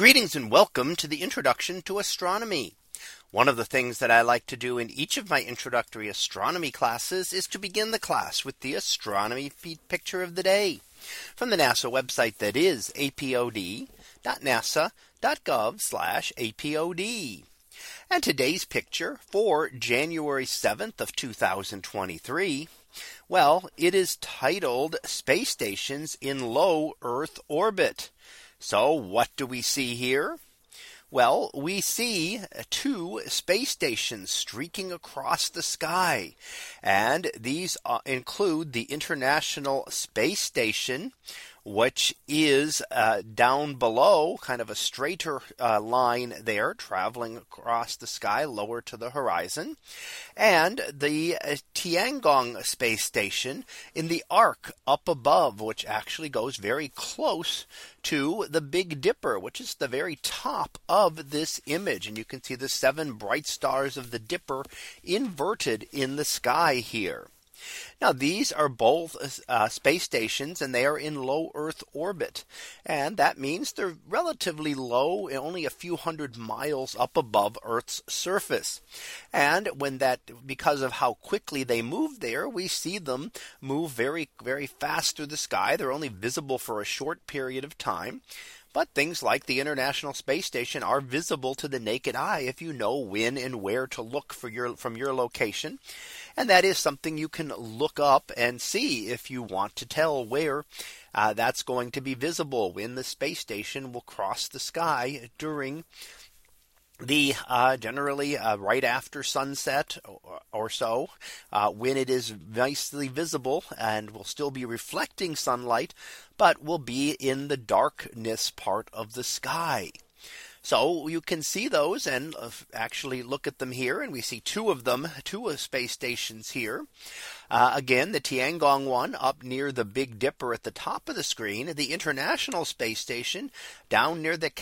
Greetings and welcome to the introduction to astronomy. One of the things that I like to do in each of my introductory astronomy classes is to begin the class with the astronomy picture of the day from the NASA website that is apod.nasa.gov apod. And today's picture for January 7th of 2023. Well, it is titled Space Stations in Low Earth Orbit. So what do we see here? Well, we see two space stations streaking across the sky. And these uh, include the International Space Station, which is uh, down below kind of a straighter uh, line there traveling across the sky lower to the horizon and the uh, Tiangong space station in the arc up above which actually goes very close to the Big Dipper which is the very top of this image and you can see the seven bright stars of the Dipper inverted in the sky here. Now these are both uh, space stations and they are in low Earth orbit. And that means they're relatively low only a few hundred miles up above Earth's surface. And when that because of how quickly they move there, we see them move very, very fast through the sky. They're only visible for a short period of time. But things like the International Space Station are visible to the naked eye if you know when and where to look for your from your location. And that is something you can look up and see if you want to tell where uh, that's going to be visible when the space station will cross the sky during the uh, generally uh, right after sunset or, or so uh, when it is nicely visible and will still be reflecting sunlight but will be in the darkness part of the sky. So you can see those and uh, actually look at them here. And we see two of them, two of space stations here. Uh, again, the Tiangong one up near the Big Dipper at the top of the screen, the International Space Station down near the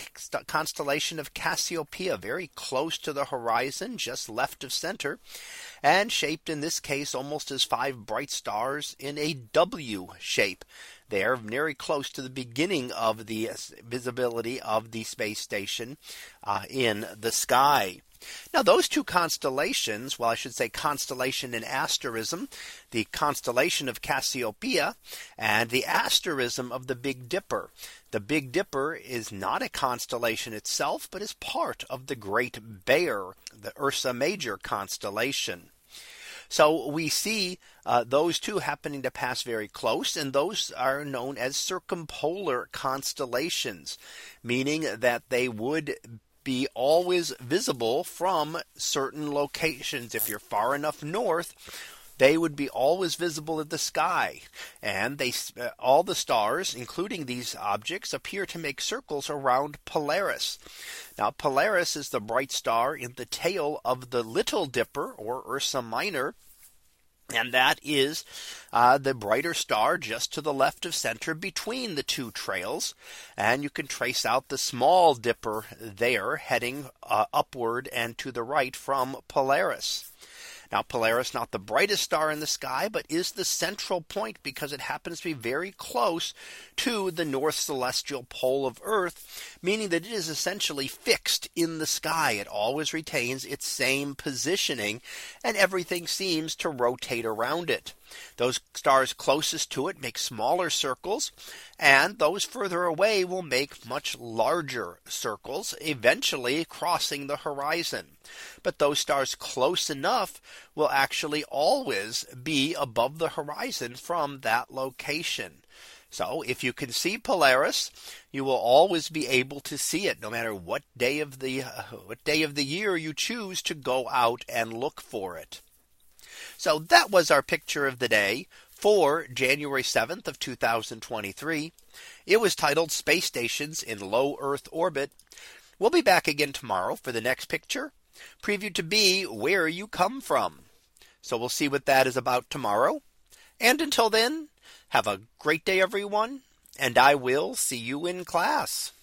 constellation of Cassiopeia, very close to the horizon, just left of center, and shaped in this case almost as five bright stars in a W shape there very close to the beginning of the visibility of the space station uh, in the sky. Now those two constellations, well I should say constellation and asterism, the constellation of Cassiopeia and the asterism of the Big Dipper. The Big Dipper is not a constellation itself, but is part of the Great Bear, the Ursa Major constellation. So we see uh, those two happening to pass very close and those are known as circumpolar constellations, meaning that they would be always visible from certain locations. If you're far enough north, they would be always visible in the sky. And they uh, all the stars, including these objects, appear to make circles around Polaris. Now Polaris is the bright star in the tail of the Little Dipper or Ursa Minor. And that is uh, the brighter star just to the left of center between the two trails. And you can trace out the small dipper there heading uh, upward and to the right from Polaris. Now Polaris not the brightest star in the sky, but is the central point because it happens to be very close to the north celestial pole of Earth, meaning that it is essentially fixed in the sky. It always retains its same positioning and everything seems to rotate around it. Those stars closest to it make smaller circles and those further away will make much larger circles eventually crossing the horizon. But those stars close enough will actually always be above the horizon from that location. So if you can see Polaris, you will always be able to see it no matter what day of the what day of the year you choose to go out and look for it. So that was our picture of the day for January 7th of 2023. It was titled Space Stations in Low Earth Orbit. We'll be back again tomorrow for the next picture previewed to be where you come from. So we'll see what that is about tomorrow. And until then, have a great day, everyone. And I will see you in class.